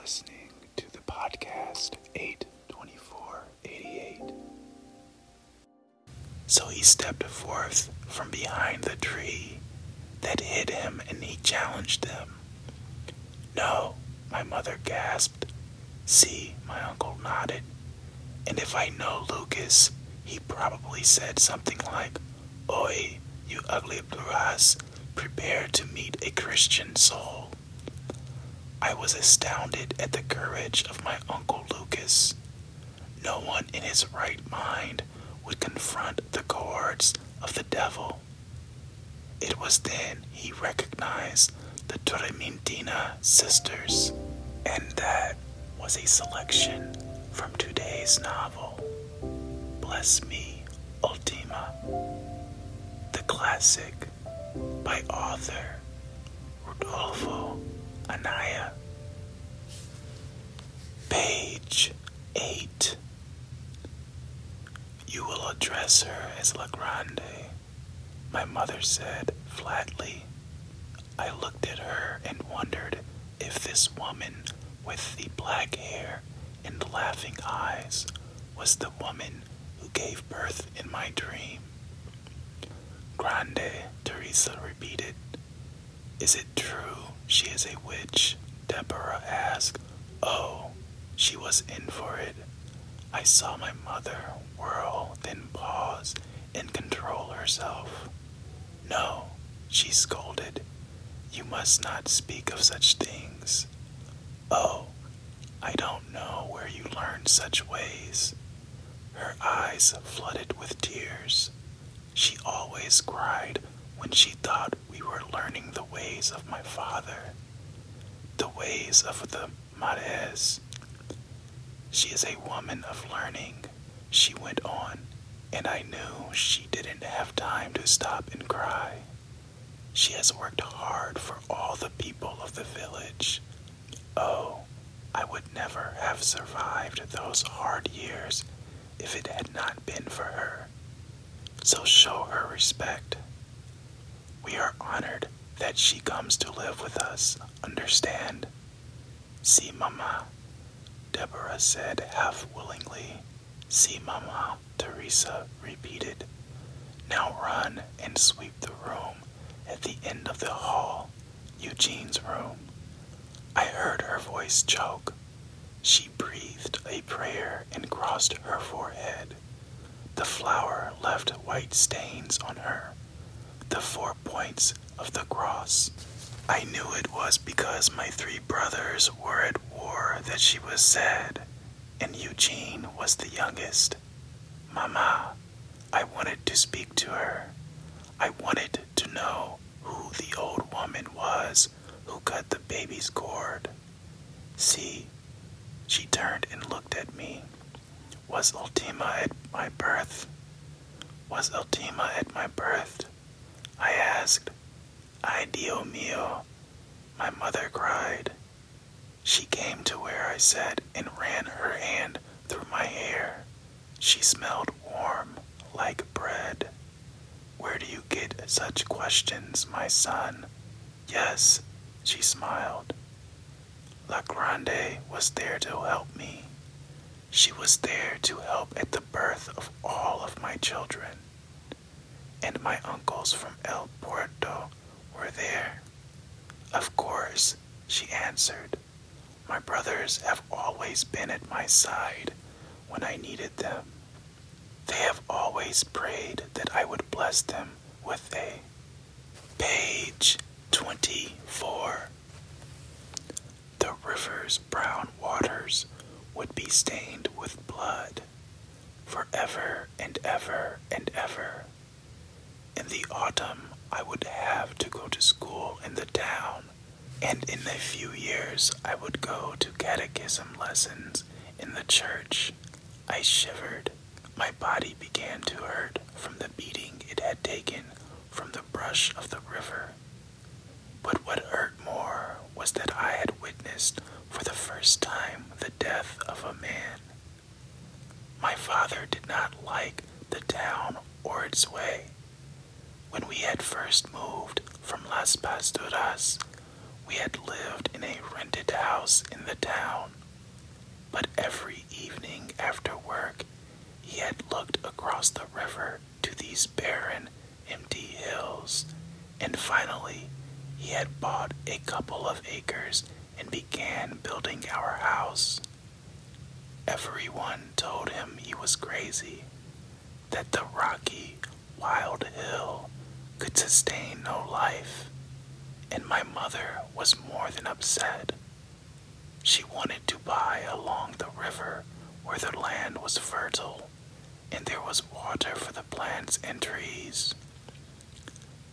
listening to the podcast 82488. So he stepped forth from behind the tree that hid him and he challenged them. No, my mother gasped. See, my uncle nodded. And if I know Lucas, he probably said something like, Oi, you ugly brujas, prepare to meet a Christian soul. I was astounded at the courage of my Uncle Lucas. No one in his right mind would confront the cohorts of the devil. It was then he recognized the Torrementina sisters, and that was a selection from today's novel, Bless Me, Ultima, the classic by author Rudolfo Anaya. Page 8. You will address her as La Grande, my mother said flatly. I looked at her and wondered if this woman with the black hair and laughing eyes was the woman who gave birth in my dream. Grande, Teresa repeated. Is it true she is a witch? Deborah asked. Oh, she was in for it. I saw my mother whirl, then pause and control herself. No, she scolded. You must not speak of such things. Oh, I don't know where you learned such ways. Her eyes flooded with tears. She always cried when she thought we were learning the ways of my father, the ways of the Márez. She is a woman of learning, she went on, and I knew she didn't have time to stop and cry. She has worked hard for all the people of the village. Oh, I would never have survived those hard years if it had not been for her so show her respect. We are honored that she comes to live with us, understand? See, Mama, Deborah said half willingly. See, Mama, Teresa repeated. Now run and sweep the room at the end of the hall, Eugene's room. I heard her voice choke. She breathed a prayer and crossed her forehead. The flour left white stains on her, the four points of the cross. I knew it was because my three brothers were at war that she was sad, and Eugene was the youngest. Mama, I wanted to speak to her. I wanted to know who the old woman was who cut the baby's cord. See, she turned and looked at me. Was Ultima at my birth? Was Ultima at my birth? I asked. Ay, Dio mio, my mother cried. She came to where I sat and ran her hand through my hair. She smelled warm, like bread. Where do you get such questions, my son? Yes, she smiled. La Grande was there to help me. She was there to help at the birth of all of my children. And my uncles from El Puerto were there. Of course, she answered. My brothers have always been at my side when I needed them. They have always prayed that I would bless them with a page 24. The river's brown waters would be stained with blood forever and ever and ever. In the autumn, I would have to go to school in the town, and in a few years, I would go to catechism lessons in the church. I shivered. My body began to hurt from the beating it had taken from the brush of the river. had lived in a rented house in the town, but every evening after work he had looked across the river to these barren, empty hills, and finally he had bought a couple of acres and began building our house. Everyone told him he was crazy, that the rocky, wild hill could sustain no life, and my mother was more than upset. She wanted to buy along the river where the land was fertile and there was water for the plants and trees.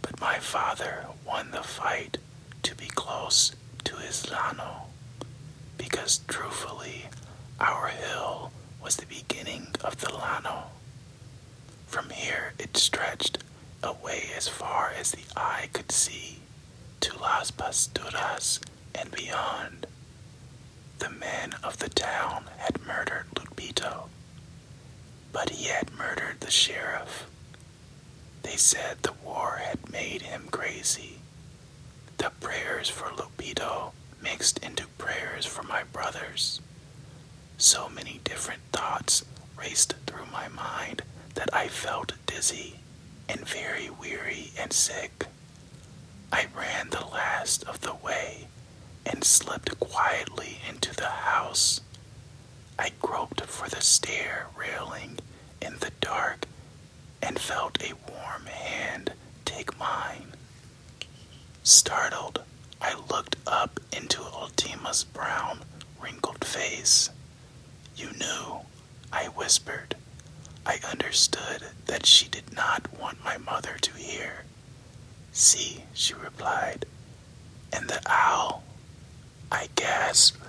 But my father won the fight to be close to his Llano, because truthfully, our hill was the beginning of the Llano. From here it stretched away as far as the eye could see to Las Pasturas and beyond. The men of the town had murdered Lupito, but he had murdered the sheriff. They said the war had made him crazy. The prayers for Lupito mixed into prayers for my brothers. So many different thoughts raced through my mind that I felt dizzy and very weary and sick. I ran the last of the way and slipped quietly into the house. I groped for the stair railing in the dark and felt a warm hand take mine. Startled, I looked up into Ultima's brown, wrinkled face. You knew, I whispered. I understood that she did not want my mother to hear. See, she replied. And the owl? I gasped.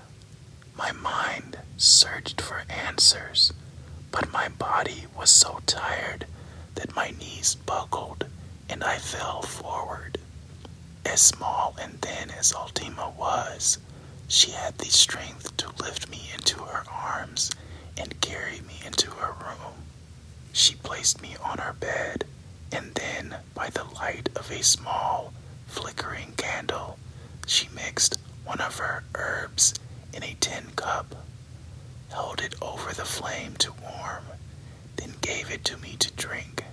My mind searched for answers, but my body was so tired that my knees buckled and I fell forward. As small and thin as Ultima was, she had the strength to lift me into her arms and carry me into her room. She placed me on her bed, and then, by the light of a small, flickering candle, she mixed one of her herbs in a tin cup, held it over the flame to warm, then gave it to me to drink.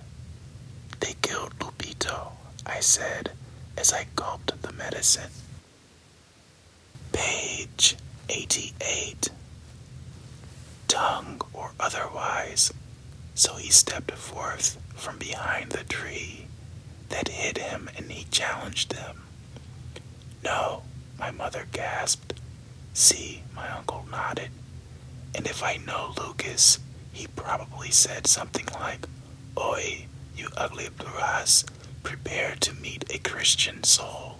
They killed Lupito, I said as I gulped the medicine. Page 88. Tongue or otherwise, so he stepped forth from behind the tree that hid him and he challenged them. No, my mother gasped. See, my uncle nodded. And if I know Lucas, he probably said something like, Oi, you ugly Brujas, prepare to meet a Christian soul.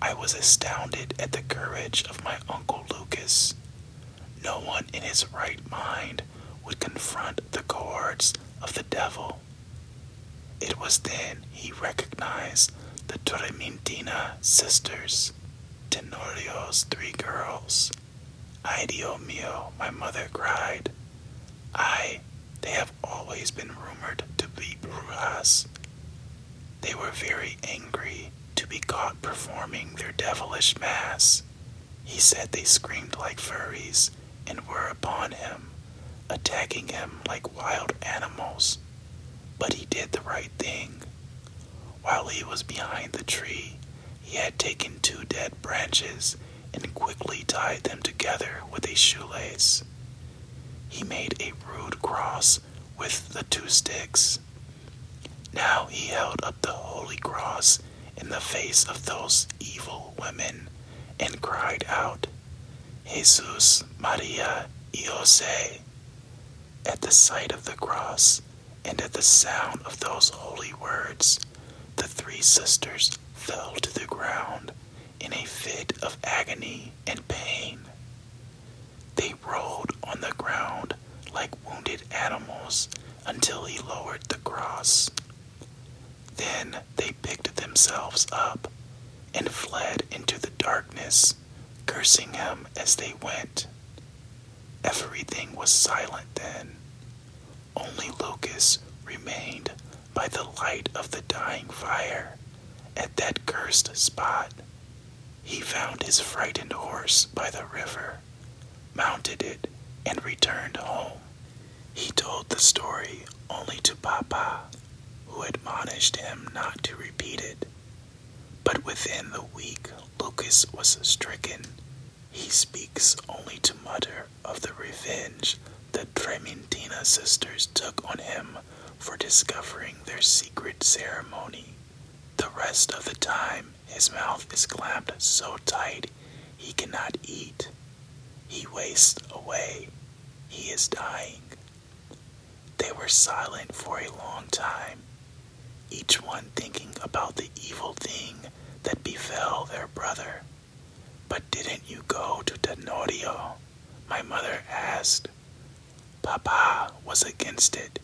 I was astounded at the courage of my uncle Lucas. No one in his right mind would confront the cohorts of the devil. It was then he recognized the Torrementina sisters, Tenorio's three girls. Ay, Dios mío, my mother cried. Ay, they have always been rumored to be brujas. They were very angry to be caught performing their devilish mass. He said they screamed like furries and were upon him, attacking him like wild animals. But he did the right thing. While he was behind the tree, he had taken two dead branches and quickly tied them together with a shoelace. He made a rude cross with the two sticks. Now he held up the holy cross in the face of those evil women and cried out, Jesus, Maria, y Jose. At the sight of the cross and at the sound of those holy words, the three sisters fell to the ground in a fit of agony and pain. They rolled on the ground like wounded animals until he lowered the cross. Then they picked themselves up and fled into the darkness, cursing him as they went. Everything was silent then. Only Lucas remained by the light of the dying fire at that cursed spot. He found his frightened horse by the river, mounted it, and returned home. He told the story only to Papa, who admonished him not to repeat it. But within the week, Lucas was stricken. He speaks only to mutter of the revenge the Trementina sisters took on him for discovering their secret ceremony. The rest of the time, his mouth is clamped so tight he cannot eat. He wastes away. He is dying. They were silent for a long time, each one thinking about the evil thing that befell their brother. But didn't you go to Tenorio? My mother asked. Papa was against it.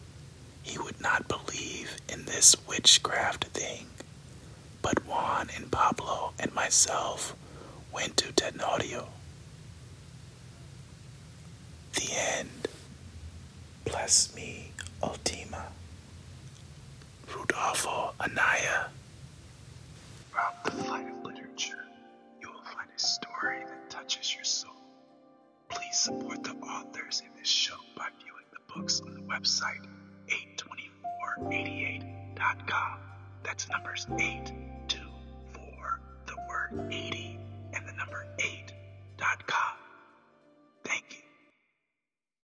He would not believe in this witchcraft thing. But Juan and Pablo and myself went to Tenorio. The end. Bless me, Ultima. Rudolfo Anaya.